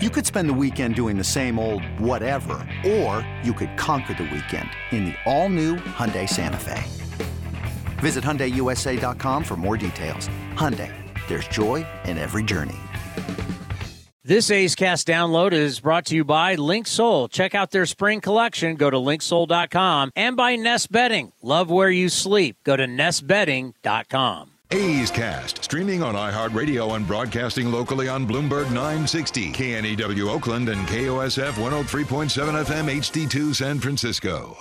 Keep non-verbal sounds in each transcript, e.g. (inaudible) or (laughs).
You could spend the weekend doing the same old whatever, or you could conquer the weekend in the all-new Hyundai Santa Fe. Visit HyundaiUSA.com for more details. Hyundai, there's joy in every journey. This A's Cast download is brought to you by Linksoul. Check out their spring collection. Go to linksoul.com and by Nest Bedding. Love where you sleep. Go to nestbedding.com. A's Cast, streaming on iHeartRadio and broadcasting locally on Bloomberg 960, KNEW Oakland, and KOSF 103.7 FM HD2 San Francisco.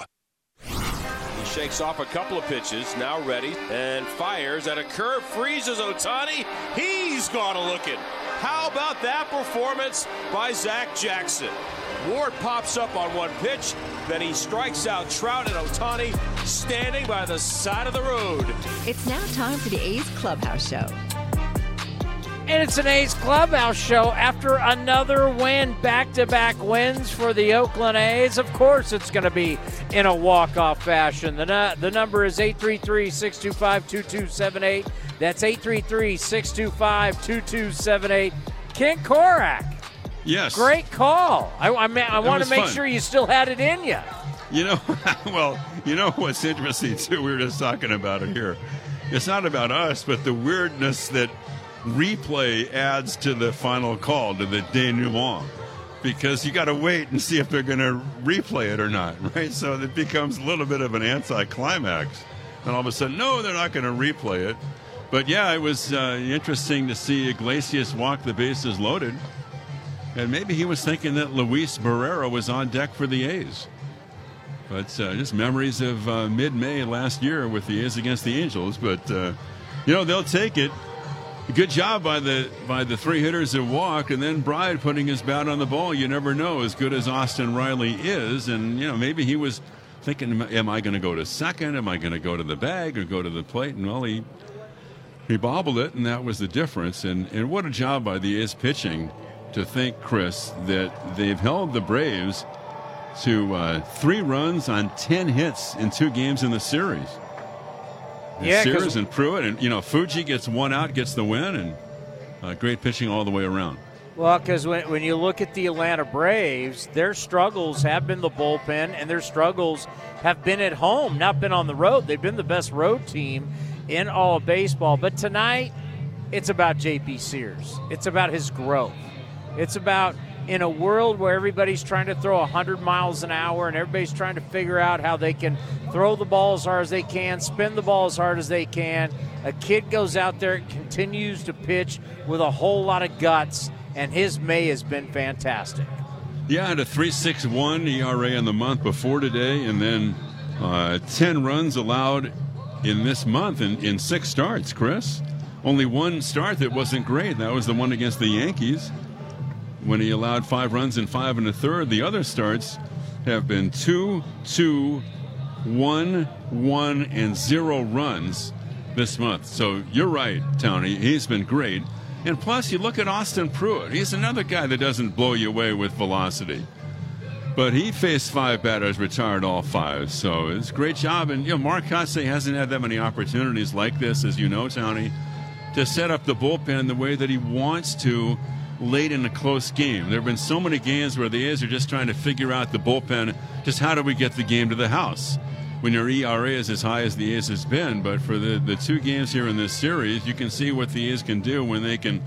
He shakes off a couple of pitches, now ready, and fires at a curve, freezes Ohtani. He's gone a looking. How about that performance by Zach Jackson? Ward pops up on one pitch, then he strikes out Trout and Ohtani standing by the side of the road. It's now time for the A's Clubhouse Show. And it's an A's Clubhouse show after another win, back to back wins for the Oakland A's. Of course, it's going to be in a walk off fashion. The, the number is 833 625 2278. That's 833 625 2278. Ken Korach. Yes. Great call. I, I, I want to make fun. sure you still had it in you. You know, (laughs) well, you know what's interesting too? We were just talking about it here. It's not about us, but the weirdness that replay adds to the final call, to the denouement. Because you got to wait and see if they're going to replay it or not, (laughs) right? So it becomes a little bit of an anticlimax. And all of a sudden, no, they're not going to replay it. But yeah, it was uh, interesting to see Iglesias walk the bases loaded. And maybe he was thinking that Luis Barrera was on deck for the A's. But uh, just memories of uh, mid May last year with the A's against the Angels. But, uh, you know, they'll take it. Good job by the by the three hitters that walked, and then Bride putting his bat on the ball. You never know, as good as Austin Riley is, and you know maybe he was thinking, "Am I going to go to second? Am I going to go to the bag or go to the plate?" And well, he he bobbled it, and that was the difference. And and what a job by the A's pitching to think, Chris, that they've held the Braves to uh, three runs on ten hits in two games in the series. And Yeah, Sears and Pruitt, and you know Fuji gets one out, gets the win, and uh, great pitching all the way around. Well, because when, when you look at the Atlanta Braves, their struggles have been the bullpen, and their struggles have been at home, not been on the road. They've been the best road team in all of baseball. But tonight, it's about J.P. Sears. It's about his growth. It's about in a world where everybody's trying to throw 100 miles an hour and everybody's trying to figure out how they can throw the ball as hard as they can, spin the ball as hard as they can. A kid goes out there continues to pitch with a whole lot of guts, and his May has been fantastic. Yeah, had a 3.61 ERA in the month before today, and then uh, 10 runs allowed in this month in, in six starts, Chris. Only one start that wasn't great. That was the one against the Yankees when he allowed five runs in five and a third. The other starts have been two, two, one, one, and zero runs this month. So you're right, Tony. He's been great. And plus, you look at Austin Pruitt. He's another guy that doesn't blow you away with velocity. But he faced five batters, retired all five. So it's a great job. And, you know, Mark Kotsay hasn't had that many opportunities like this, as you know, Tony, to set up the bullpen the way that he wants to late in a close game. There have been so many games where the A's are just trying to figure out the bullpen, just how do we get the game to the house? When your ERA is as high as the A's has been, but for the, the two games here in this series, you can see what the A's can do when they can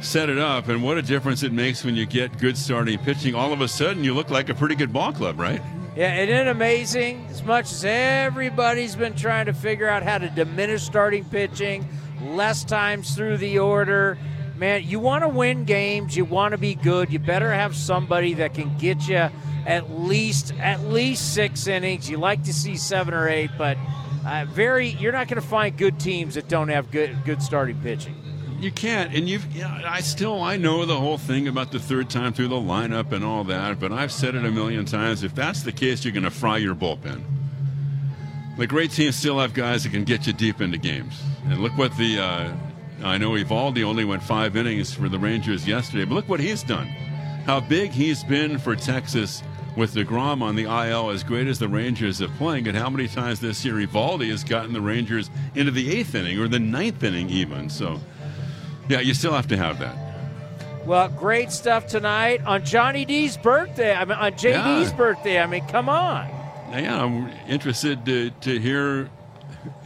set it up, and what a difference it makes when you get good starting pitching. All of a sudden, you look like a pretty good ball club, right? Yeah, isn't it amazing? As much as everybody's been trying to figure out how to diminish starting pitching, less times through the order, man, you want to win games, you want to be good, you better have somebody that can get you at least at least six innings. You like to see seven or eight, but uh, very you're not going to find good teams that don't have good good starting pitching. You can't, and you've. You know, I still I know the whole thing about the third time through the lineup and all that, but I've said it a million times. If that's the case, you're going to fry your bullpen. The great teams still have guys that can get you deep into games, and look what the. Uh, I know Eovaldi only went five innings for the Rangers yesterday, but look what he's done. How big he's been for Texas with DeGrom on the IL, as great as the Rangers are playing, and how many times this year Eovaldi has gotten the Rangers into the eighth inning or the ninth inning, even. So, yeah, you still have to have that. Well, great stuff tonight on Johnny D's birthday. I mean, on JD's Yeah. birthday. I mean, come on. Yeah, I'm interested to, to hear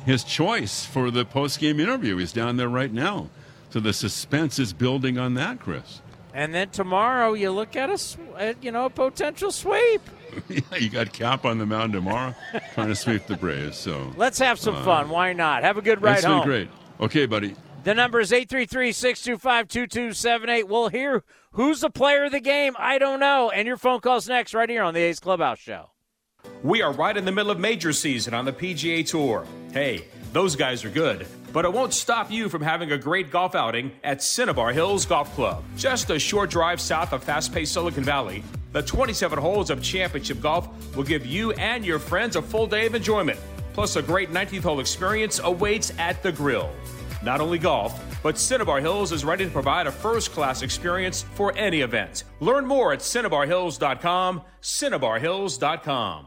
his choice for the post game interview. He's down there right now. So the suspense is building on that, Chris. And then tomorrow you look at a, at, you know, a potential sweep. (laughs) yeah, you got Cap on the mound tomorrow trying to sweep the Braves. So Let's have some Uh, fun. Why not? Have a good ride That's been great. Okay, buddy. The number is 833-625-2278. We'll hear who's the player of the game. I don't know. And your phone calls next right here on the A's Clubhouse Show. We are right in the middle of major season on the PGA Tour. Hey, those guys are good, but it won't stop you from having a great golf outing at Cinnabar Hills Golf Club. Just a short drive south of fast paced Silicon Valley, the 27 holes of championship golf will give you and your friends a full day of enjoyment. Plus, a great 19th hole experience awaits at the grill. Not only golf, but Cinnabar Hills is ready to provide a first class experience for any event. Learn more at cinnabarhills.com, cinnabarhills.com.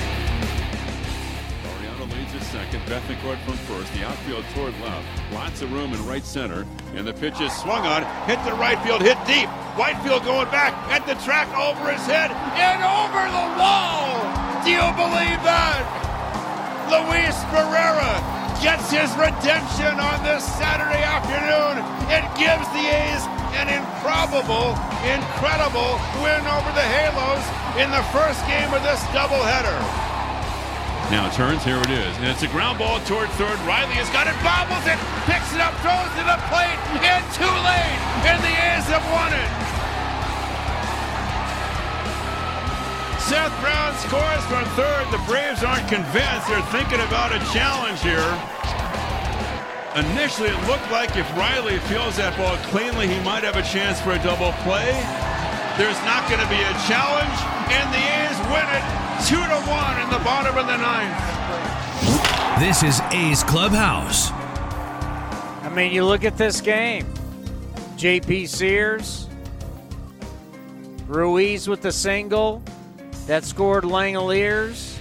Second. Bethancourt from first. The outfield toward left. Lots of room in right center. And the pitch is swung on. Hit to right field. Hit deep. Whitfield going back at the track over his head and over the wall. Do you believe that? Luis Barrera gets his redemption on this Saturday afternoon. It gives the A's an improbable, incredible win over the Halos in the first game of this doubleheader. Now it turns, here it is. And it's a ground ball toward third. Riley has got it, bobbles it, picks it up, throws to the plate, and too late. And the A's have won it. Seth Brown scores from third. The Braves aren't convinced. They're thinking about a challenge here. Initially, it looked like if Riley fields that ball cleanly, he might have a chance for a double play. There's not going to be a challenge, and the A's win it two to one in the bottom of the ninth. This is A's Clubhouse. I mean, you look at this game. JP Sears, Ruiz with the single that scored Langeliers,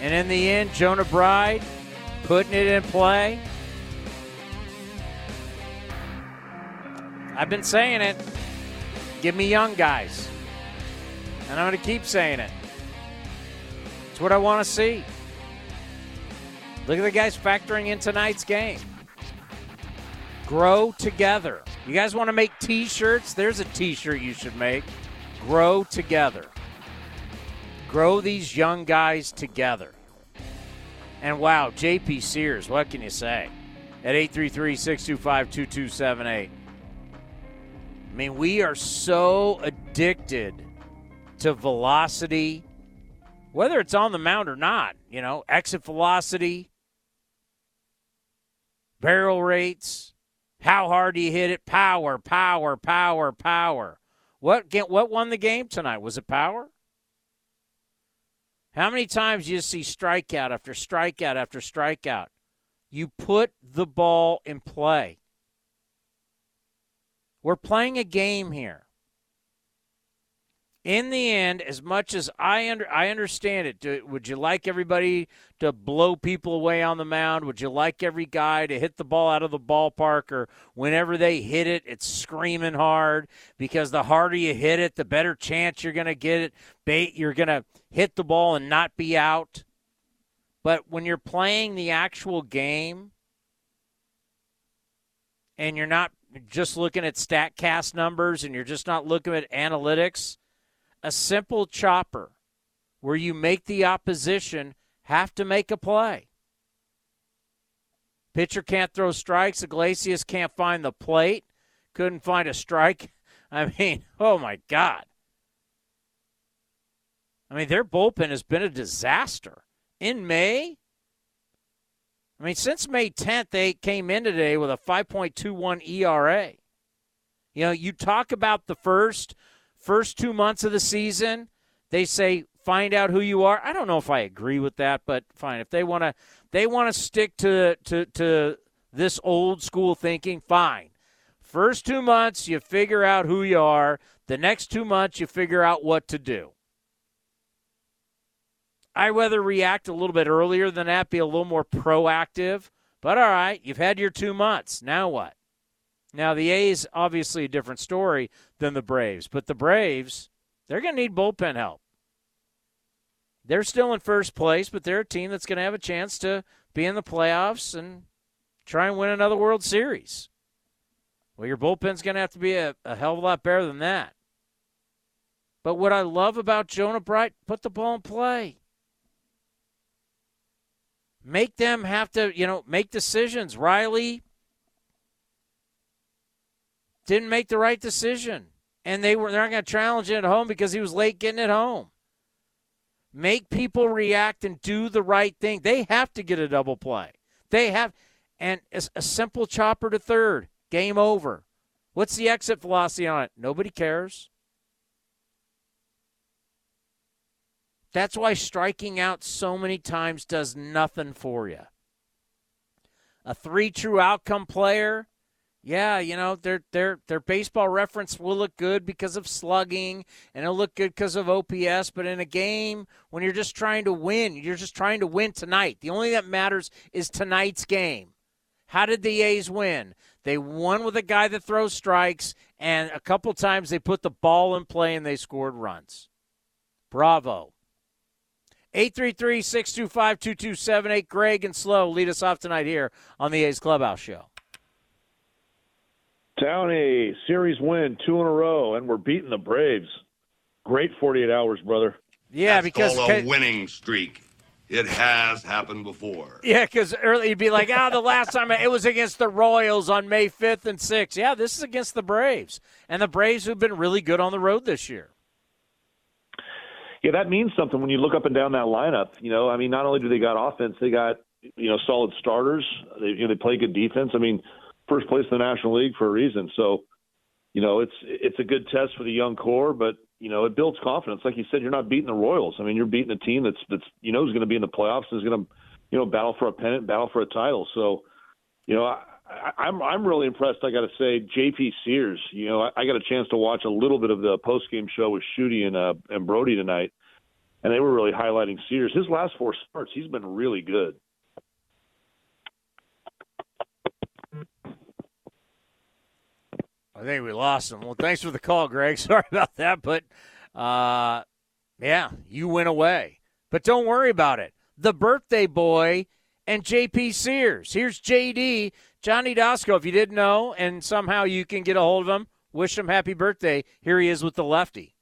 and in the end, Jonah Bride putting it in play. I've been saying it. Give me young guys. And I'm going to keep saying it. It's what I want to see. Look at the guys factoring in tonight's game. Grow together. You guys want to make t shirts? There's a t shirt you should make. Grow together. Grow these young guys together. And wow, JP Sears, what can you say? At 833 625 2278. I mean, we are so addicted to velocity, whether it's on the mound or not. You know, exit velocity, barrel rates, how hard do you hit it, power, power, power, power. What what won the game tonight? Was it power? How many times do you see strikeout after strikeout after strikeout? You put the ball in play. We're playing a game here. In the end, as much as I under I understand it, do, would you like everybody to blow people away on the mound? Would you like every guy to hit the ball out of the ballpark or whenever they hit it, it's screaming hard because the harder you hit it, the better chance you're going to get it. Bait, you're going to hit the ball and not be out. But when you're playing the actual game and you're not just looking at StatCast numbers and you're just not looking at analytics, a simple chopper where you make the opposition have to make a play. Pitcher can't throw strikes. Iglesias can't find the plate. Couldn't find a strike. (laughs) I mean, (laughs) oh my God. I mean, their bullpen has been a disaster. In May, I mean, since May 10th, they came in today with a 5.21 ERA. You know, you talk about the first first two months of the season, they say find out who you are. I don't know if I agree with that, but fine. If they want to, they want to stick to to to this old school thinking. Fine. First two months, you figure out who you are. The next two months, you figure out what to do. I rather react a little bit earlier than that, be a little more proactive. But all right, you've had your two months. Now what? Now the A's obviously a different story than the Braves, but the Braves, they're going to need bullpen help. They're still in first place, but they're a team that's going to have a chance to be in the playoffs and try and win another World Series. Well, your bullpen's going to have to be a, a hell of a lot better than that. But what I love about Jonah Bride, put the ball in play make them have to, you know, make decisions. Riley didn't make the right decision. And they were they're not going to challenge it at home because he was late getting it home. Make people react and do the right thing. They have to get a double play. They have and a simple chopper to third. Game over. What's the exit velocity on it? Nobody cares. That's why striking out so many times does nothing for you. A three true outcome player, yeah, you know, their their their baseball reference will look good because of slugging and it'll look good because of OPS, but in a game when you're just trying to win, you're just trying to win tonight. The only that matters is tonight's game. How did the A's win? They won with a guy that throws strikes, and a couple times they put the ball in play and they scored runs. Bravo. 833 625 2278. Greg and Slow lead us off tonight here on the A's Clubhouse Show. Townie, series win, two in a row, and we're beating the Braves. Great 48 hours, brother. Yeah, That's because called a winning streak. It has happened before. Yeah, because early you'd be like, oh, the last time it was against the Royals on May 5th and 6th. Yeah, this is against the Braves. And the Braves have been really good on the road this year yeah, that means something when you look up and down that lineup. You know, I mean, not only do they got offense, they got you know solid starters. They you know they play good defense. I mean, first place in the National League for a reason. So, you know, it's it's a good test for the young core, but you know it builds confidence. Like you said, you're not beating the Royals. I mean, you're beating a team that's that's you know is going to be in the playoffs, and is going to you know battle for a pennant, battle for a title. So, you know, I, I, I'm I'm really impressed. I got to say, J.P. Sears. You know, I, I got a chance to watch a little bit of the post game show with Shooty and uh, and Brody tonight, and they were really highlighting Sears. His last four starts, he's been really good. I think we lost him. Well, thanks for the call, Greg. (laughs) Sorry about that, but uh, yeah, you went away. But don't worry about it. The birthday boy and JP Sears. Here's JD, Johnny Doskow. If you didn't know, and somehow you can get a hold of him, wish him happy birthday. Here he is with the lefty.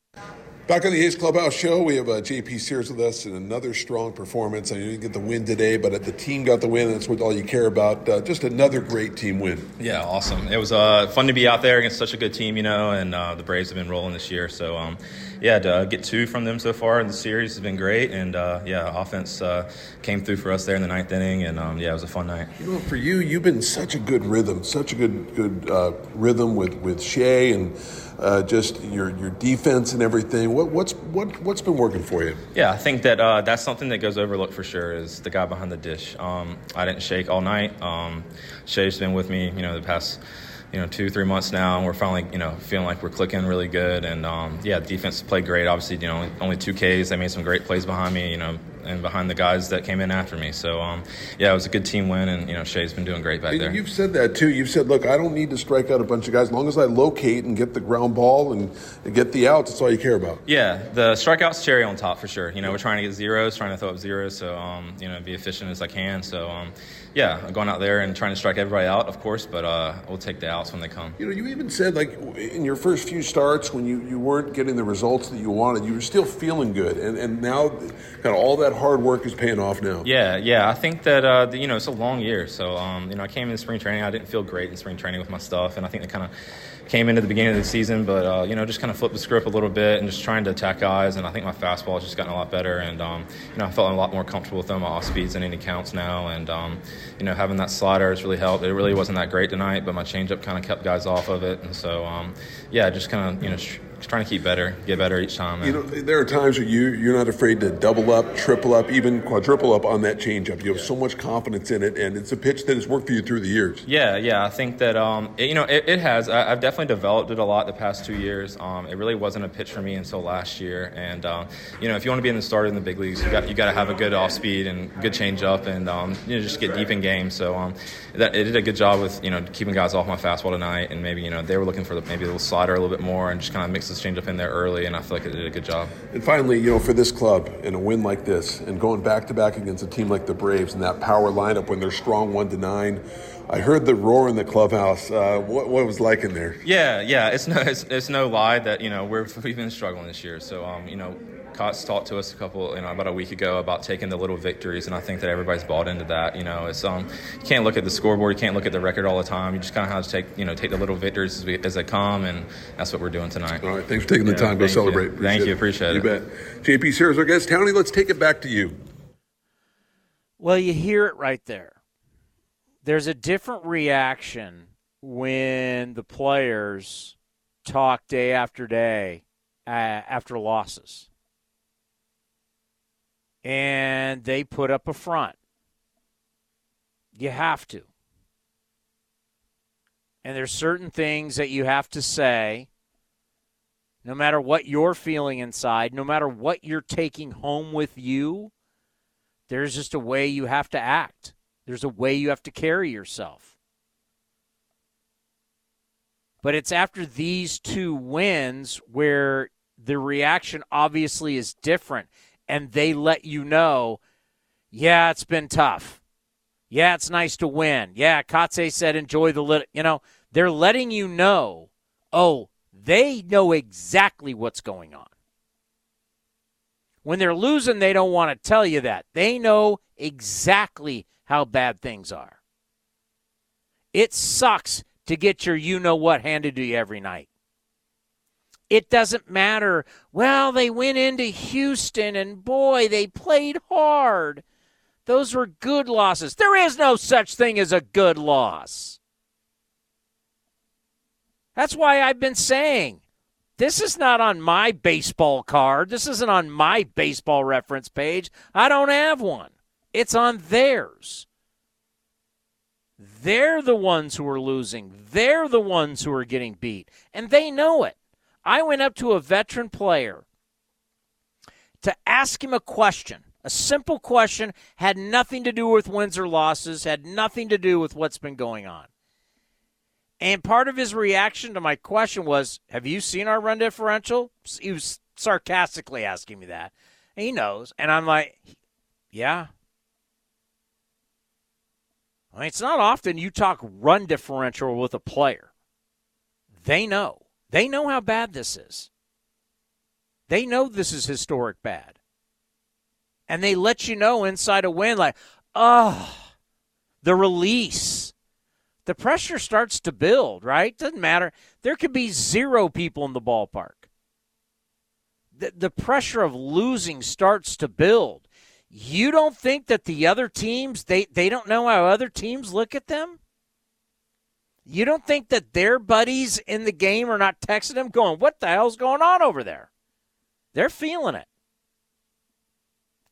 Back on the A's Clubhouse show, we have uh, JP Sears with us and another strong performance. I know you didn't get the win today, but the team got the win. That's what all you care about. Uh, just another great team win. Yeah, awesome. It was uh, fun to be out there against such a good team, you know, and uh, the Braves have been rolling this year. So, um, yeah, to uh, get two from them so far in the series has been great. And, uh, yeah, offense came through for us there in the ninth inning. And, um, yeah, it was a fun night. You know, for you, you've been such a good rhythm, such a good, good rhythm with, with Shea and – uh, just your your defense and everything. What, what's what what's been working for you? Yeah, I think that uh, that's something that goes overlooked for sure. Is the guy behind the dish. Um, I didn't shake all night. Um, Shea's been with me, you know, the past you know two three months now and we're finally you know feeling like we're clicking really good. And um, yeah defense played great. Obviously you know only two Ks. They made some great plays behind me you know and behind the guys that came in after me. So um, yeah it was a good team win and you know Shea's been doing great back and there. you've said that too. You've said look I don't need to strike out a bunch of guys. As long as I locate and get the ground ball and, and get the outs that's all you care about. Yeah the strikeouts cherry on top for sure. You know we're trying to get zeros trying to throw up zeros. So um, you know be efficient as I can. So um, yeah, going out there and trying to strike everybody out, of course, but uh, we'll take the outs when they come. You know, you even said like in your first few starts when you, you weren't getting the results that you wanted, you were still feeling good, and and now kind of all that hard work is paying off now. Yeah, yeah, I think that uh, you know it's a long year, so um, you know I came in spring training, I didn't feel great in spring training with my stuff, and I think that kind of came into the beginning of the season, but uh, you know, just kind of flipped the script a little bit and just trying to attack guys. And I think my fastball has just gotten a lot better, and um, you know, I felt a lot more comfortable with them. Off speeds and any counts now, and um, you know, having that slider has really helped. It really wasn't that great tonight, but my changeup kind of kept guys off of it, and so um, yeah, just kind of you know. Sh- trying to keep better, get better each time. You know, there are times where you you're not afraid to double up, triple up, even quadruple up on that changeup. You have yeah. so much confidence in it, and it's a pitch that has worked for you through the years. Yeah, yeah, I think that um, it, you know it, it has. I, have definitely developed it a lot the past two years. Um, it really wasn't a pitch for me until last year, and um, you know if you want to be in the starter in the big leagues, you got you got to have a good off speed and good changeup, and um, you know just get deep in games. So um, that it did a good job with you know keeping guys off my fastball tonight, and maybe you know they were looking for the, maybe a little slider a little bit more, and just kind of mix this changeup in there early, and I feel like it did a good job. And finally, you know, for this club and a win like this, and going back to back against a team like the Braves and that power lineup when they're strong one to nine. I heard the roar in the clubhouse. Uh, what, what was like in there? Yeah, yeah. It's no, it's, it's no lie that you know we're, we've been struggling this year. So um, you know, Cots talked to us a couple, you know, about a week ago about taking the little victories, and I think that everybody's bought into that. You know, it's um, you can't look at the scoreboard, you can't look at the record all the time. You just kind of have to take, you know, take the little victories as, we, as they come, and that's what we're doing tonight. All right, thanks for taking the time. Go celebrate. You. Thank you, appreciate it. You bet. JP Sears, our guest, Townie. Let's take it back to you. Well, you hear it right there. There's a different reaction when the players talk day after day uh, after losses and they put up a front. You have to. And there's certain things that you have to say no matter what you're feeling inside, no matter what you're taking home with you, there's just a way you have to act. There's a way you have to carry yourself. But it's after these two wins where the reaction obviously is different and they let you know, yeah, it's been tough. Yeah, it's nice to win. Yeah, Kotsay said enjoy the little, you know, they're letting you know, oh, they know exactly what's going on. When they're losing, they don't want to tell you that. They know exactly how bad things are. It sucks to get your you know what handed to you every night. It doesn't matter. Well, they went into Houston and boy, they played hard. Those were good losses. There is no such thing as a good loss. That's why I've been saying this is not on my baseball card. This isn't on my baseball reference page. I don't have one. It's on theirs. They're the ones who are losing. They're the ones who are getting beat. And they know it. I went up to a veteran player to ask him a question. A simple question, had nothing to do with wins or losses, had nothing to do with what's been going on. And part of his reaction to my question was, Have you seen our run differential? He was sarcastically asking me that. And he knows. And I'm like, Yeah. I mean, it's not often you talk run differential with a player. They know. They know how bad this is. They know this is historic bad. And they let you know inside a win, like, oh, the release. The pressure starts to build, right? Doesn't matter. There could be zero people in the ballpark. The, the pressure of losing starts to build. You don't think that the other teams, they, they don't know how other teams look at them? You don't think that their buddies in the game are not texting them going, What the hell's going on over there? They're feeling it.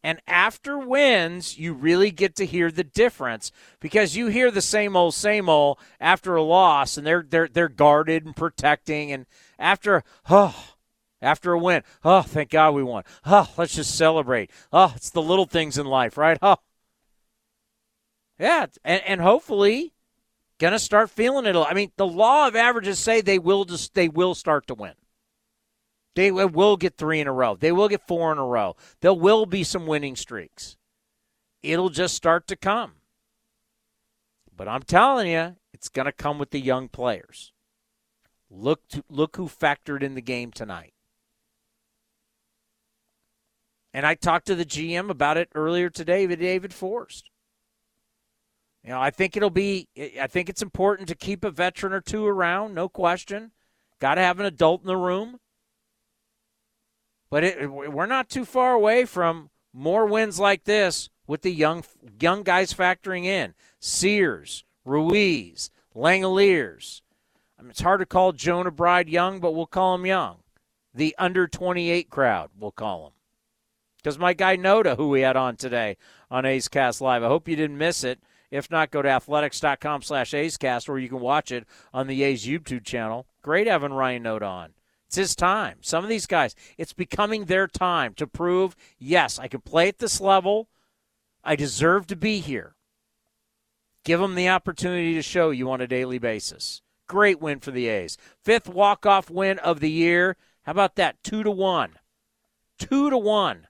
And after wins, you really get to hear the difference because you hear the same old, same old after a loss, and they're they're they're guarded and protecting. And after oh, after a win, oh, thank God we won. Oh, let's just celebrate. Oh, it's the little things in life, right? Oh, yeah, and and hopefully going to start feeling it. I mean, the law of averages say they will just they will start to win. They will get three in a row. They will get four in a row. There will be some winning streaks. It'll just start to come. But I'm telling you, it's going to come with the young players. Look to, look who factored in the game tonight. And I talked to the GM about it earlier today with David Forst. You know, I think it'll be. I think it's important to keep a veteran or two around, no question. Got to have an adult in the room. But it, we're not too far away from more wins like this with the young young guys factoring in. Sears, Ruiz, Langeliers. I mean, it's hard to call Jonah Bride young, but we'll call him young. The under 28 crowd, we'll call him. Because my guy Noda, who we had on today on A's Cast Live, I hope you didn't miss it. If not, go to athletics.com slash A's where you can watch it on the A's YouTube channel. Great having Ryan Noda on. It's his time. Some of these guys, it's becoming their time to prove, yes, I can play at this level. I deserve to be here. Give them the opportunity to show you on a daily basis. Great win for the A's. Fifth walk-off win of the year. How about that? Two to one. Two to one.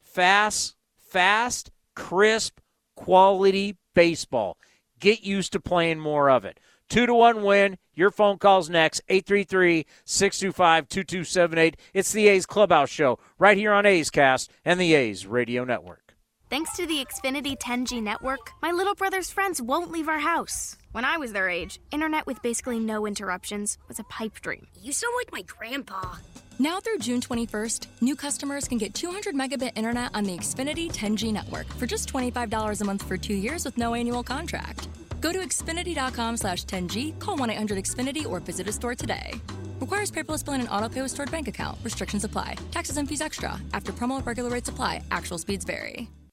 Fast, fast, crisp, quality baseball. Get used to playing more of it. Two to one win. Your phone calls next. 833 625 2278. It's the A's Clubhouse Show right here on A's Cast and the A's Radio Network. Thanks to the Xfinity 10G network, my little brother's friends won't leave our house. When I was their age, internet with basically no interruptions was a pipe dream. You sound like my grandpa. Now through June 21st, new customers can get 200 megabit internet on the Xfinity 10G network for just $25 a month for two years with no annual contract. Go to Xfinity.com slash 10G, call 1 800 Xfinity, or visit a store today. Requires paperless billing and auto pay with stored bank account. Restrictions apply. Taxes and fees extra. After promo, regular rates apply. Actual speeds vary.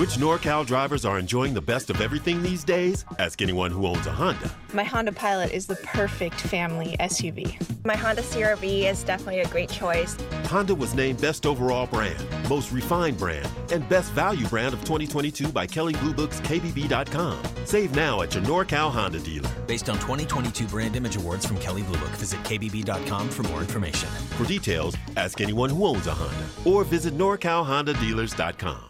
Which NorCal drivers are enjoying the best of everything these days? Ask anyone who owns a Honda. My Honda Pilot is the perfect family SUV. My Honda CRV is definitely a great choice. Honda was named Best Overall Brand, Most Refined Brand, and Best Value Brand of 2022 by Kelley Blue Book's KBB.com. Save now at your NorCal Honda dealer. Based on 2022 Brand Image Awards from Kelley Blue Book, visit KBB.com for more information. For details, ask anyone who owns a Honda or visit NorCalHondaDealers.com.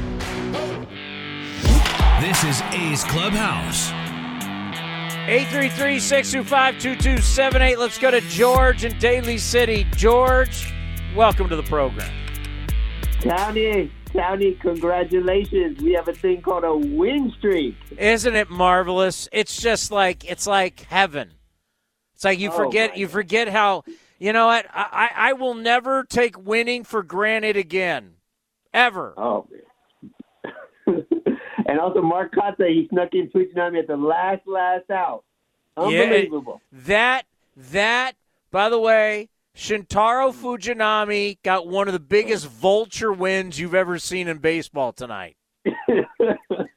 This is A's Clubhouse. 833 625 2278. Let's go to George in Daly City. George, welcome to the program. Tony, Tony, congratulations. We have a thing called a win streak. Isn't it marvelous? It's just like it's like heaven. It's like you Oh, forget you forget how you know what? I, I, I will never take winning for granted again. Ever. Oh, (laughs) and also Mark Kotsay, he snuck in Fujinami at the last, last out. Unbelievable. Yeah, that that by the way, Shintaro Fujinami got one of the biggest vulture wins you've ever seen in baseball tonight. (laughs)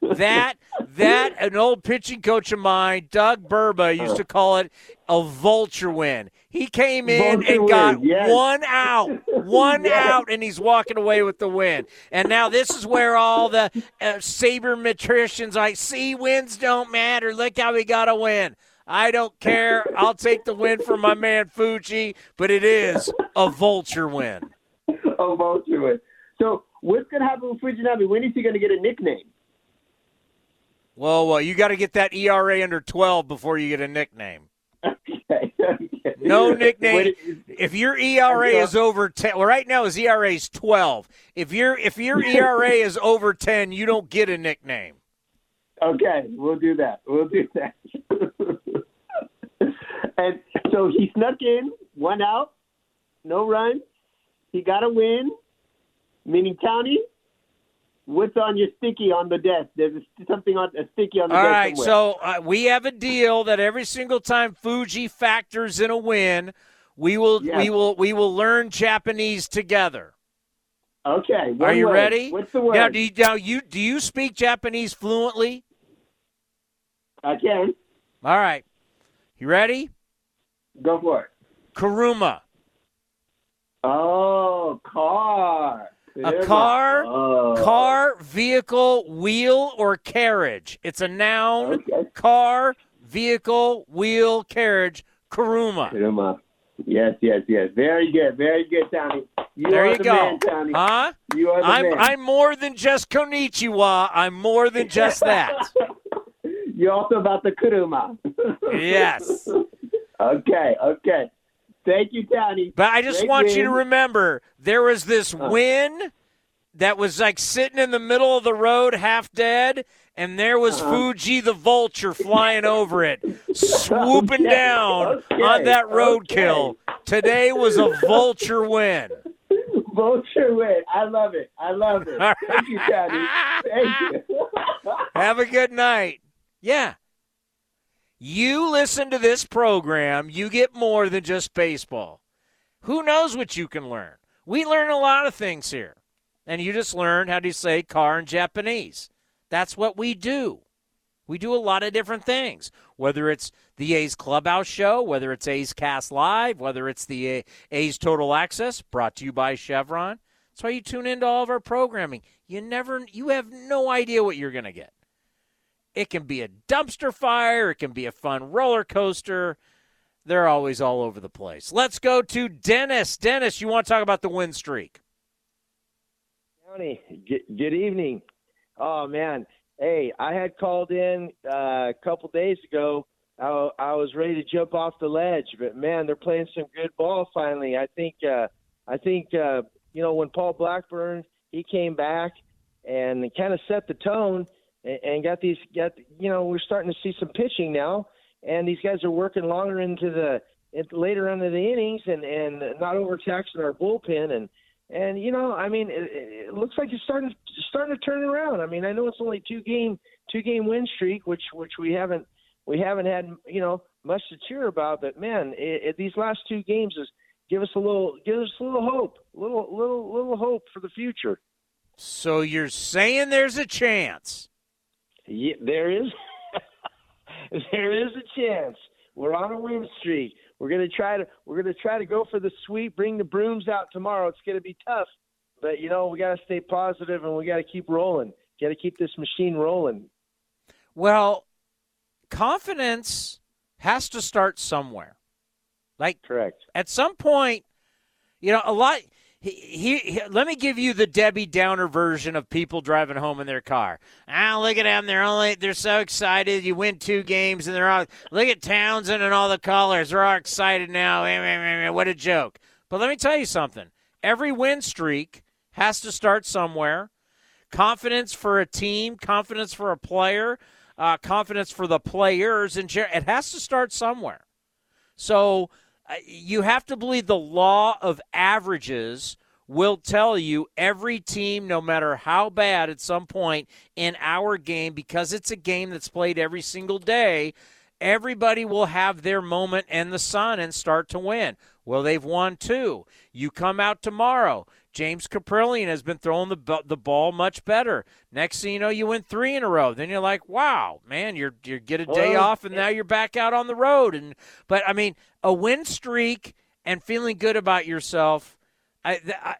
that that an old pitching coach of mine, Doug Burba, used to call it a vulture win. He came in Vulture and got win, yes. one out, one (laughs) Yes. out, and he's walking away with the win. And now this is where all the uh, sabermetricians like, see, wins don't matter. Look how we got a win. I don't care. I'll take the win for my man Fuji, but it is a vulture win. (laughs) a vulture win. So what's going to happen with Fujinami? When is he going to get a nickname? Well, well, you got to get that ERA under 12 before you get a nickname. Okay. okay. No (laughs) nickname. Is- If your ERA is over 10, well, right now his ERA is 12. If your if your (laughs) ERA is over 10, you don't get a nickname. Okay, we'll do that. We'll do that. (laughs) and so he snuck in, one out, no runs. He got a win, meaning Townie. What's on your sticky on the desk? There's a, something on a sticky on the All desk. right, somewhere. so uh, we have a deal that every single time Fuji factors in a win, we will Yes. we will we will learn Japanese together. okay. Are you word. ready? What's the word? Now, do you, now you do you speak Japanese fluently? I can. All right. You ready? Go for it. Karuma. Oh, car. A car, Oh. car, vehicle, wheel, or carriage. It's a noun. Car, vehicle, wheel, carriage. Kuruma. Kuruma. Yes, yes, yes. Very good. Very good, Townie. You there you the go. man, Townie. Huh? You are the I'm man. I'm more than just Konichiwa. I'm more than just that. (laughs) You're also about the Kuruma. (laughs) yes. Okay, okay. Thank you, Townie. But I just Great want you to remember there was this Uh. win that was like sitting in the middle of the road, half dead, and there was Uh-huh. Fuji the vulture flying over it, swooping (laughs) Okay, down okay, on that roadkill. Today was a vulture win. (laughs) Vulture win. I love it. I love it. Thank you, Townie. Thank you. (laughs) Have a good night. Yeah. You listen to this program, you get more than just baseball. Who knows what you can learn? We learn a lot of things here. And you just learn how to say car in Japanese. That's what we do. We do a lot of different things, whether it's the A's Clubhouse Show, whether it's A's Cast Live, whether it's the A's Total Access, brought to you by Chevron. That's why you tune into all of our programming. You never, you have no idea what you're going to get. It can be a dumpster fire, it can be a fun roller coaster. They're always all over the place. Let's go to Dennis. Dennis, you want to talk about the win streak? Tony, good, evening. Oh man, hey, I had called in uh, a couple days ago. I, I was ready to jump off the ledge, but man, they're playing some good ball finally. I think, uh, I think, uh, you know, when Paul Blackburn he came back and kind of set the tone and, got these, got you know, we're starting to see some pitching now, and these guys are working longer into the later into the innings and and not overtaxing our bullpen and and you know, I mean, it, it looks like it's starting starting to turn around. I mean, I know it's only two game two game win streak, which which we haven't we haven't had you know much to cheer about. But man, it, it, these last two games is give us a little give us a little hope, little little little hope for the future. So you're saying there's a chance? Yeah, there is (laughs) there is a chance. We're on a win streak. We're gonna try to we're gonna try to go for the sweep. Bring the brooms out tomorrow. It's gonna be tough, but you know we got to stay positive and we got to keep rolling. Got to keep this machine rolling. Well, confidence has to start somewhere. Like correct. At some point, you know, a lot. He, he, let me give you the Debbie Downer version of people driving home in their car. Ah, look at them. They're only they're so excited. You win two games, and they're all look at Townsend and all the callers. They're all excited now. What a joke! But let me tell you something. Every win streak has to start somewhere. Confidence for a team, confidence for a player, uh, confidence for the players, and it has to start somewhere. So you have to believe the law of averages will tell you every team, no matter how bad at some point in our game, because it's a game that's played every single day, everybody will have their moment in the sun and start to win. Well, they've won two. You come out tomorrow. James Kaprielian has been throwing the the ball much better. Next thing you know, you win three in a row. Then you're like, wow, man, you're you get a day Well, off, and now you're back out on the road. And but I mean, a win streak and feeling good about yourself, I, I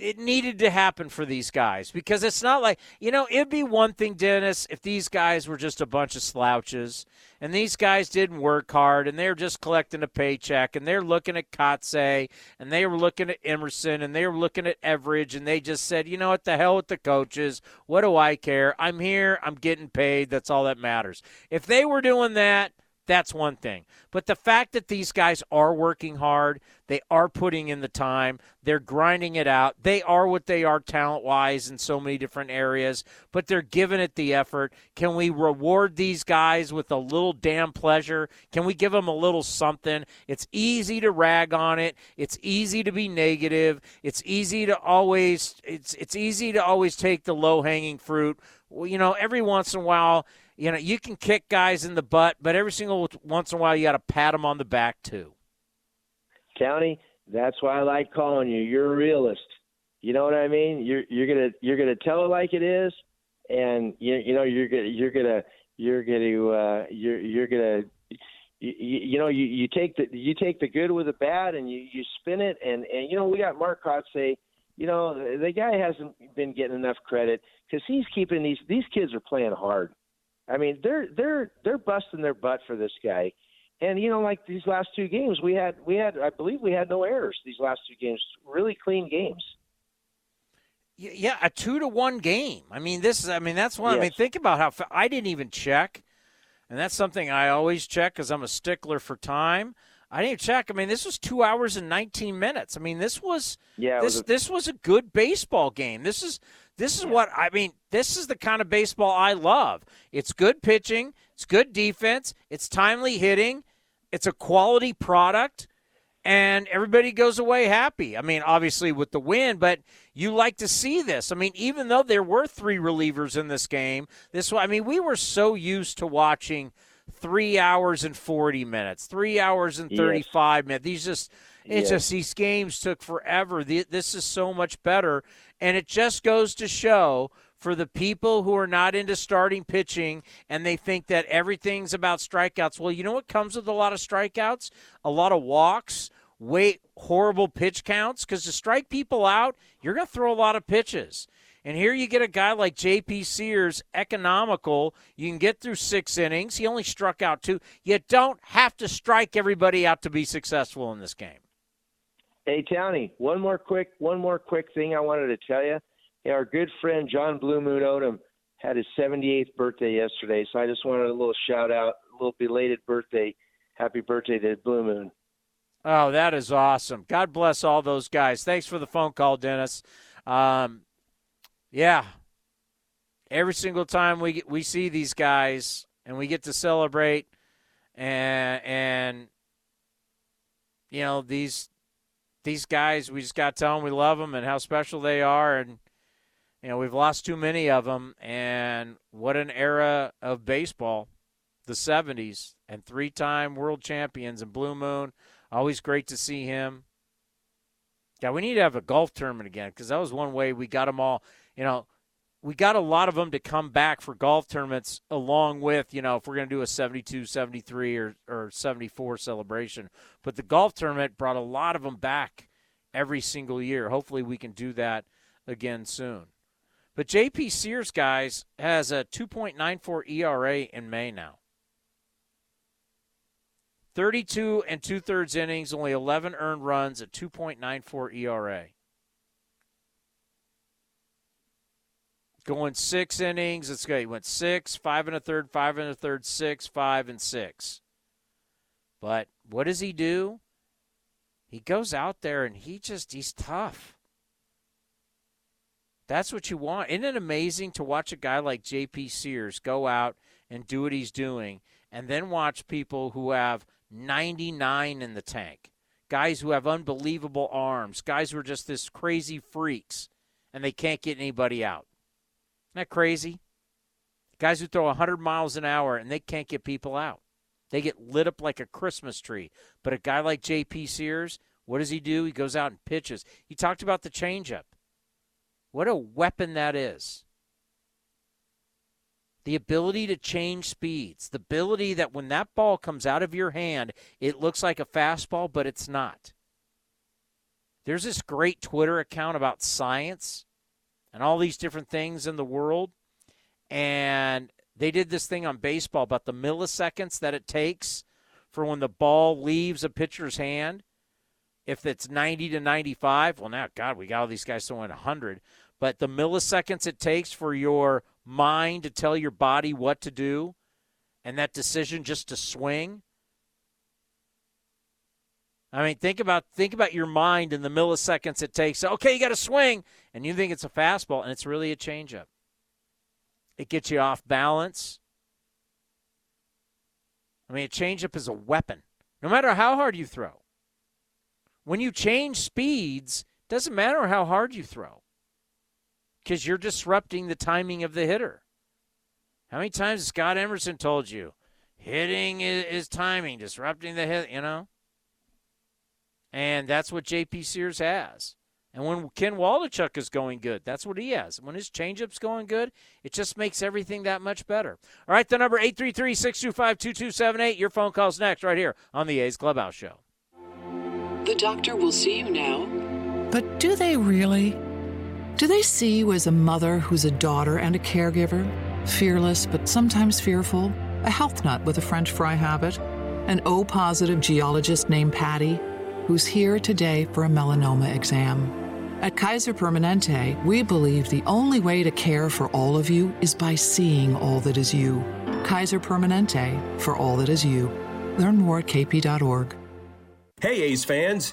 it needed to happen for these guys because it's not like you know it'd be one thing dennis if these guys were just a bunch of slouches and these guys didn't work hard and they're just collecting a paycheck and they're looking at Kotsay and they were looking at emerson and they were looking at everidge and they just said you know what the hell with the coaches? What do i care? I'm here. I'm getting paid. That's all that matters. If they were doing that that's one thing. But the fact that these guys are working hard, they are putting in the time, they're grinding it out, they are what they are talent wise in so many different areas, but they're giving it the effort. Can we reward these guys with a little damn pleasure? Can we give them a little something? It's easy to rag on it. It's easy to be negative. It's easy to always it's it's easy to always take the low hanging fruit. Well, you know, every once in a while you know, you can kick guys in the butt, but every single once in a while you got to pat them on the back too. County, that's why I like calling you. You're a realist. You know what I mean? You're you're gonna you're gonna tell it like it is, and you you know you're gonna you're gonna you're gonna uh, you're you're gonna you, you know you, you take the you take the good with the bad and you you spin it and and you know we got Mark say you know the guy hasn't been getting enough credit because he's keeping these these kids are playing hard I mean, they're they're they're busting their butt for this guy. And you know, like these last two games, we had we had I believe we had no errors. These last two games, really clean games. Yeah, a two to one game. I mean, this is. I mean, that's one. Yes. I mean, think about how I didn't even check, and that's something I always check because I'm a stickler for time. I didn't check. I mean, this was two hours and 19 minutes. I mean, this was yeah, this was a- this was a good baseball game. This is this is what I mean. This is the kind of baseball I love. It's good pitching, it's good defense, it's timely hitting, it's a quality product, and everybody goes away happy. I mean, obviously with the win, but you like to see this. I mean, even though there were three relievers in this game, this I mean, we were so used to watching three hours and 40 minutes, three hours and 35 yes. minutes. These just, it's yes. just, these games took forever. This is so much better. And it just goes to show for the people who are not into starting pitching and they think that everything's about strikeouts. Well, you know what comes with a lot of strikeouts? A lot of walks, wait, horrible pitch counts. Because to strike people out, you're going to throw a lot of pitches. And here you get a guy like J.P. Sears, economical. You can get through six innings. He only struck out two. You don't have to strike everybody out to be successful in this game. Hey Townie, one more quick one more quick thing I wanted to tell you. Hey, Our good friend John Blue Moon Odom had his 78th birthday yesterday, so I just wanted a little shout out, a little belated birthday. Happy birthday to Blue Moon. Oh, that is awesome. God bless all those guys. Thanks for the phone call, Dennis. Um, yeah, every single time we we see these guys and we get to celebrate, and and you know these these guys, we just got to tell them we love them and how special they are. And, you know, we've lost too many of them. And what an era of baseball, the 70s, and three time world champions and Blue Moon. Always great to see him. Yeah, we need to have a golf tournament again because that was one way we got them all. You know, we got a lot of them to come back for golf tournaments along with, you know, if we're going to do a 72, 73 or, or 74 celebration. But the golf tournament brought a lot of them back every single year. Hopefully we can do that again soon. But JP Sears, guys, has a 2.94 ERA in May now. 32 and two thirds innings, only 11 earned runs, a 2.94 ERA. Going six innings. Let's go. He went six, five and a third, five and a third, six, five, and six. But what does he do? He goes out there and he just, he's tough. That's what you want. Isn't it amazing to watch a guy like JP Sears go out and do what he's doing and then watch people who have 99 in the tank? Guys who have unbelievable arms, guys who are just this crazy freaks and they can't get anybody out. Isn't that crazy? Guys who throw 100 miles an hour and they can't get people out. They get lit up like a Christmas tree. But a guy like J.P. Sears, what does he do? He goes out and pitches. He talked about the changeup. What a weapon that is. The ability to change speeds, the ability that when that ball comes out of your hand, it looks like a fastball, but it's not. There's this great Twitter account about science and all these different things in the world. And they did this thing on baseball about the milliseconds that it takes for when the ball leaves a pitcher's hand. If it's 90 to 95, well, now, God, we got all these guys throwing 100. But the milliseconds it takes for your mind to tell your body what to do and that decision just to swing. I mean, think about think about your mind in the milliseconds it takes. Okay, you got to swing, and you think it's a fastball, and it's really a changeup. It gets you off balance. I mean, a changeup is a weapon, no matter how hard you throw. When you change speeds, doesn't matter how hard you throw, because you're disrupting the timing of the hitter. How many times Scott Emerson told you, hitting is, is timing, disrupting the hit? You know. And that's what J.P. Sears has. And when Ken Waldichuk is going good, that's what he has. When his changeup's going good, it just makes everything that much better. All right, the number 833-625-2278. Your phone call's next right here on the A's Clubhouse Show. The doctor will see you now. But do they really? Do they see you as a mother who's a daughter and a caregiver? Fearless, but sometimes fearful? A health nut with a French fry habit? An O positive geologist named Patty? Who's here today for a melanoma exam. At Kaiser Permanente, we believe the only way to care for all of you is by seeing all that is you. Kaiser Permanente, for all that is you. Learn more at kp.org. Hey, A's fans.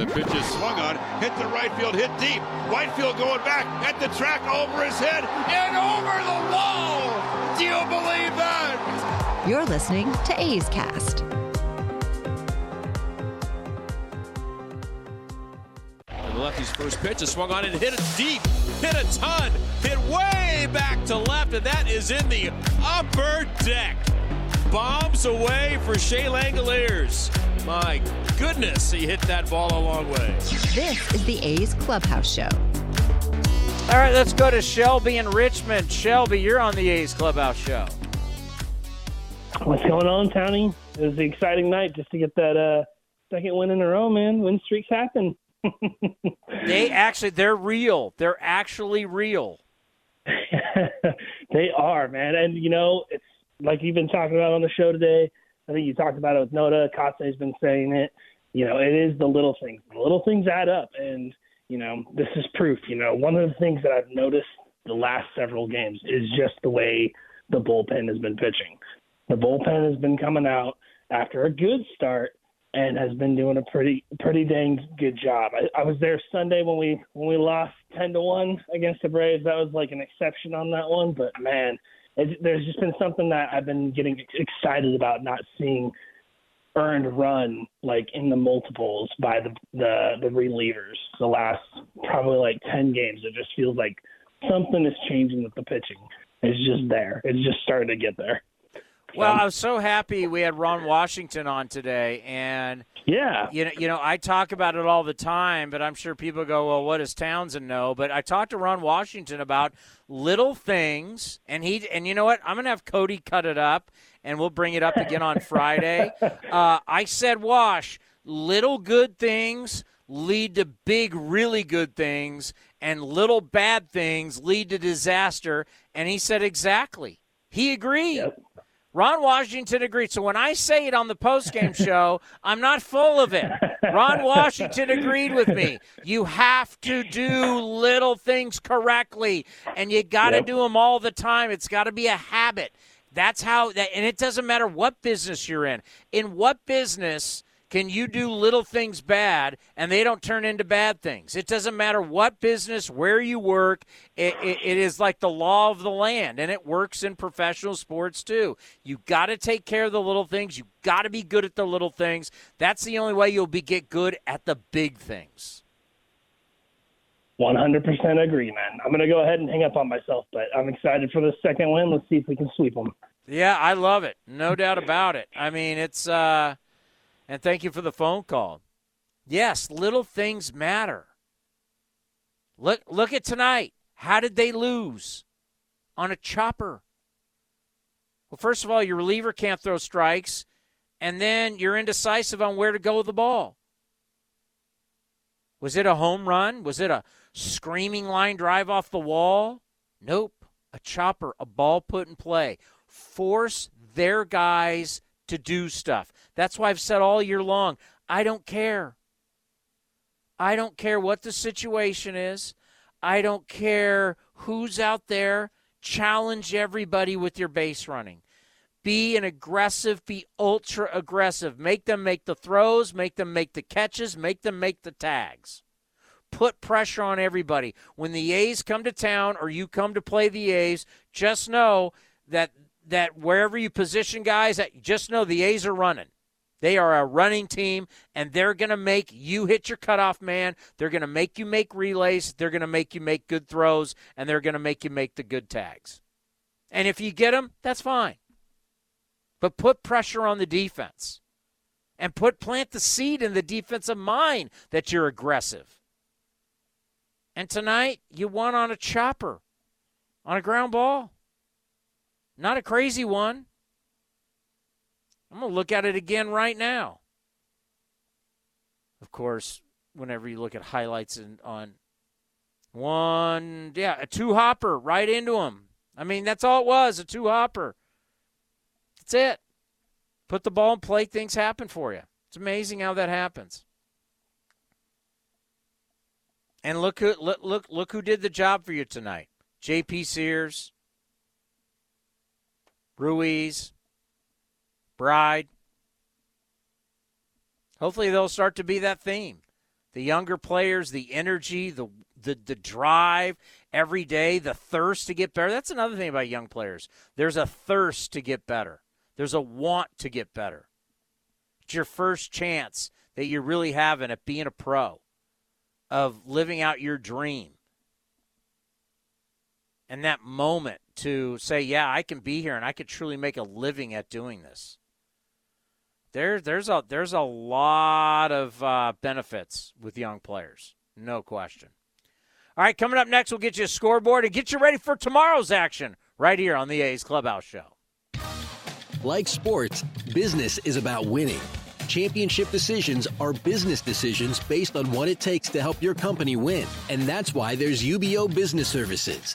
The pitch is swung on, hit the right field, hit deep. Whitfield going back at the track over his head and over the wall. Do you believe that? You're listening to A's Cast. And the lefty's first pitch is swung on and hit it deep, hit a ton, hit way back to left, and that is in the upper deck. Bombs away for Shea Langeliers. My goodness, he hit that ball a long way. This is the A's Clubhouse Show. All right, let's go to Shelby in Richmond. Shelby, you're on the A's Clubhouse Show. What's going on, Townie? It was an exciting night just to get that uh, second win in a row, man. Win streaks happen. (laughs) they actually, they're real. They're actually real. (laughs) they are, man. And, you know, it's like you've been talking about on the show today. I think you talked about it with Noda. Kotsay's been saying it. You know, it is the little things. The little things add up. And, you know, this is proof. You know, one of the things that I've noticed the last several games is just the way the bullpen has been pitching. The bullpen has been coming out after a good start and has been doing a pretty pretty dang good job. I, I was there Sunday when we when we lost ten to one against the Braves. That was like an exception on that one, but man, it, there's just been something that I've been getting excited about not seeing earned run like in the multiples by the the the relievers. The last probably like 10 games it just feels like something is changing with the pitching. It's just there. It's just starting to get there Well, I was so happy we had Ron Washington on today, and yeah, you know, you know, I talk about it all the time, but I'm sure people go, "Well, what does Townsend know?" But I talked to Ron Washington about little things, and he, and you know what? I'm gonna have Cody cut it up, and we'll bring it up again on Friday. (laughs) Uh, I said, Wash, little good things lead to big, really good things, and little bad things lead to disaster. And he said, exactly. He agreed. Yep. Ron Washington agreed. So when I say it on the postgame (laughs) show, I'm not full of it. Ron (laughs) Washington agreed with me. You have to do little things correctly, and you got to yep. do them all the time. It's got to be a habit. That's how and it doesn't matter what business you're in. In what business can you do little things bad and they don't turn into bad things? It doesn't matter what business, where you work. It, it, it is like the law of the land, and it works in professional sports too. You got to take care of the little things. You got to be good at the little things. That's the only way you'll be get good at the big things. 100% agree, man. I'm going to go ahead and hang up on myself, but I'm excited for the second win. Let's see if we can sweep them. Yeah, I love it. No doubt about it. I mean, it's uh and thank you for the phone call. Yes, little things matter. Look look at tonight. How did they lose? On a chopper. Well, first of all, your reliever can't throw strikes, and then you're indecisive on where to go with the ball. Was it a home run? Was it a screaming line drive off the wall? Nope. A chopper, a ball put in play. Force their guys to do stuff. That's why I've said all year long I don't care. I don't care what the situation is. I don't care who's out there. Challenge everybody with your base running. Be an aggressive, be ultra aggressive. Make them make the throws, make them make the catches, make them make the tags. Put pressure on everybody. When the A's come to town or you come to play the A's, just know that that wherever you position guys, that just know the A's are running. They are a running team, and they're going to make you hit your cutoff man. They're going to make you make relays. They're going to make you make good throws, and they're going to make you make the good tags. And if you get them, that's fine. But put pressure on the defense and put plant the seed in the defensive mind that you're aggressive. And tonight, you won on a chopper, on a ground ball. Not a crazy one. I'm going to look at it again right now. Of course, whenever you look at highlights in, on one, yeah, a two hopper right into him. I mean, that's all it was a two hopper. That's it. Put the ball in play, things happen for you. It's amazing how that happens. And look who look look look who did the job for you tonight. J.P. Sears, Ruiz, Bride. Hopefully they'll start to be that theme. The younger players, the energy, the the the drive every day, the thirst to get better. That's another thing about young players. There's a thirst to get better. There's a want to get better. It's your first chance that you're really having at being a pro, of living out your dream. And that moment to say, yeah, I can be here and I could truly make a living at doing this. There, there's a there's a lot of uh, benefits with young players, no question. All right, coming up next, we'll get you a scoreboard and get you ready for tomorrow's action right here on the A's Clubhouse Show. Like sports, business is about winning. Championship decisions are business decisions based on what it takes to help your company win. And that's why there's UBEO Business Services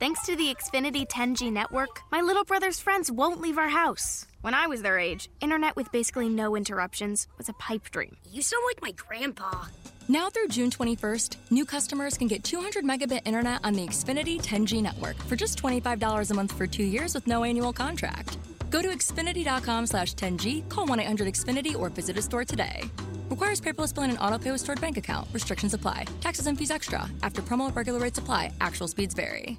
Thanks to the Xfinity 10G network, my little brother's friends won't leave our house. When I was their age, internet with basically no interruptions was a pipe dream. You sound like my grandpa. Now through June 21st, new customers can get 200 megabit internet on the Xfinity 10G network for just $25 a month for two years with no annual contract. Go to Xfinity.com slash 10G, call 1 800 Xfinity, or visit a store today. Requires paperless billing and auto pay with stored bank account. Restrictions apply. Taxes and fees extra. After promo, regular rates apply. Actual speeds vary.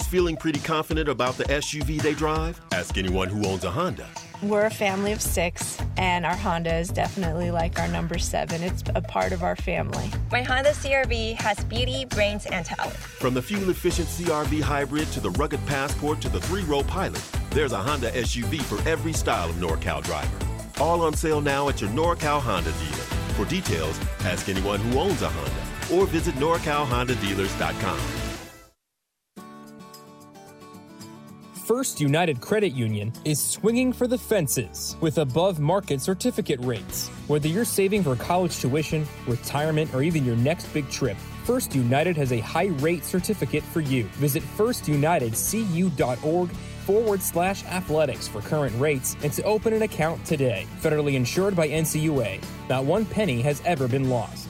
Who's feeling pretty confident about the SUV they drive? Ask anyone who owns a Honda. We're a family of six, and our Honda is definitely like our number seven. It's a part of our family. My Honda CRV has beauty, brains, and talent. From the fuel efficient CRV hybrid to the rugged Passport to the three row pilot, there's a Honda SUV for every style of NorCal driver. All on sale now at your NorCal Honda dealer. For details, ask anyone who owns a Honda or visit norcalhondadealers.com. First United Credit Union is swinging for the fences with above market certificate rates. Whether you're saving for college tuition, retirement, or even your next big trip, First United has a high rate certificate for you. Visit firstunitedcu.org forward slash athletics for current rates and to open an account today. Federally insured by NCUA. Not one penny has ever been lost.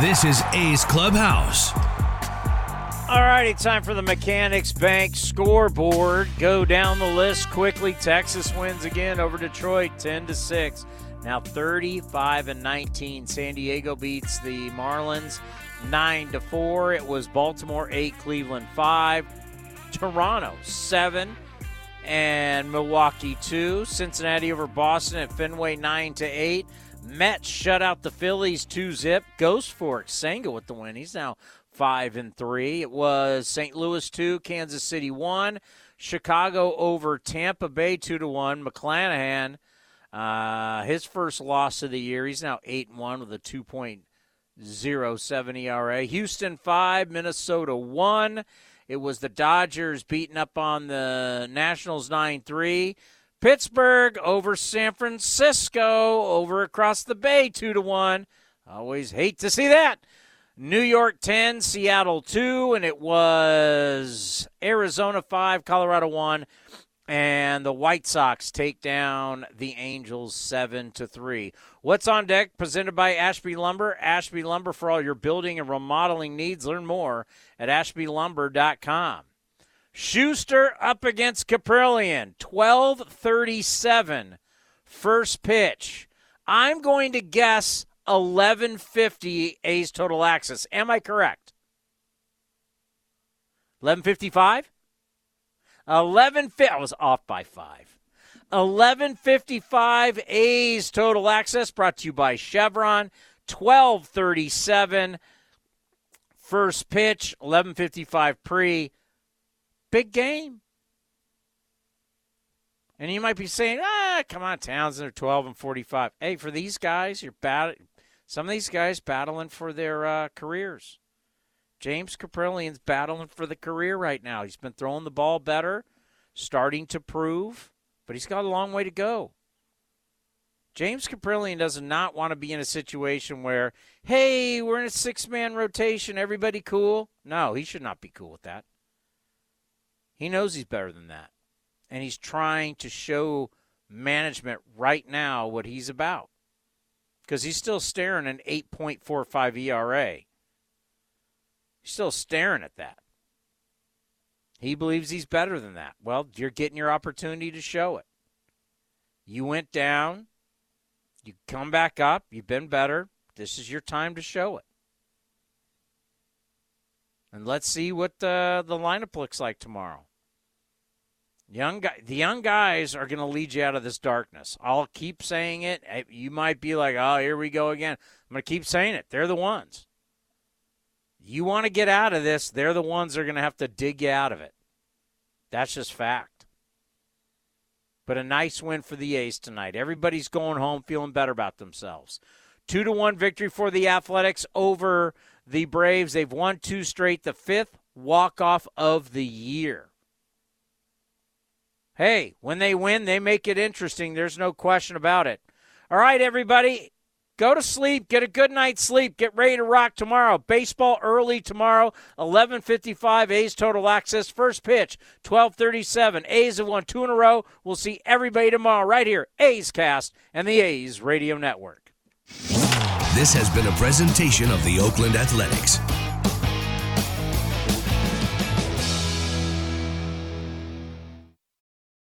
This is A's Clubhouse. All righty, time for the Mechanics Bank scoreboard. Go down the list quickly. Texas wins again over Detroit, ten to six. Now 35 and 19. San Diego beats the Marlins nine to four. It was Baltimore eight, Cleveland five, Toronto seven, and Milwaukee two. Cincinnati over Boston at Fenway nine to eight. Mets shut out the Phillies two zip. Ghost Fork Senga with the win. He's now five and three. It was St. Louis two, Kansas City one, Chicago over Tampa Bay two to one. McClanahan, uh, his first loss of the year. He's now eight and one with a two point zero seven ERA. Houston five, Minnesota one. It was the Dodgers beating up on the Nationals nine three. Pittsburgh over San Francisco over across the bay 2 to 1. Always hate to see that. New York 10, Seattle 2, and it was Arizona 5, Colorado 1, and the White Sox take down the Angels 7 to 3. What's on deck presented by Ashby Lumber? Ashby Lumber for all your building and remodeling needs. Learn more at ashbylumber.com. Shuster up against Kaprielian, 1237 first pitch. I'm going to guess 1150 A's total access. Am I correct? 1155? 1150. I was off by five. 1155 A's total access brought to you by Chevron. 1237 first pitch, 1155 pre. Big game. And you might be saying, ah, come on, Townsend they're 12 and 45. Hey, for these guys, you're bad. Some of these guys battling for their uh, careers. James Kaprielian's battling for the career right now. He's been throwing the ball better, starting to prove, but he's got a long way to go. James Kaprielian does not want to be in a situation where, hey, we're in a six man rotation, everybody cool. No, he should not be cool with that. He knows he's better than that. And he's trying to show management right now what he's about because he's still staring an 8.45 ERA. He's still staring at that. He believes he's better than that. Well, you're getting your opportunity to show it. You went down, you come back up, you've been better. This is your time to show it. And let's see what the, the lineup looks like tomorrow. Young guy, the young guys are going to lead you out of this darkness. I'll keep saying it. Eh, you might be like, "Oh, here we go again." I'm going to keep saying it. They're the ones. You want to get out of this, they're the ones that are going to have to dig you out of it. That's just fact. But a nice win for the A's tonight. Everybody's going home feeling better about themselves. Two to one victory for the Athletics over the Braves. They've won two straight, the fifth walk off of the year hey, when they win, they make it interesting. There's no question about it. All right, everybody, go to sleep, get a good night's sleep, get ready to rock tomorrow. Baseball early tomorrow, 11:55 A's total access first pitch, 12:37. A's have won two in a row. We'll see everybody tomorrow right here, A's Cast and the A's Radio Network. This has been a presentation of the Oakland Athletics.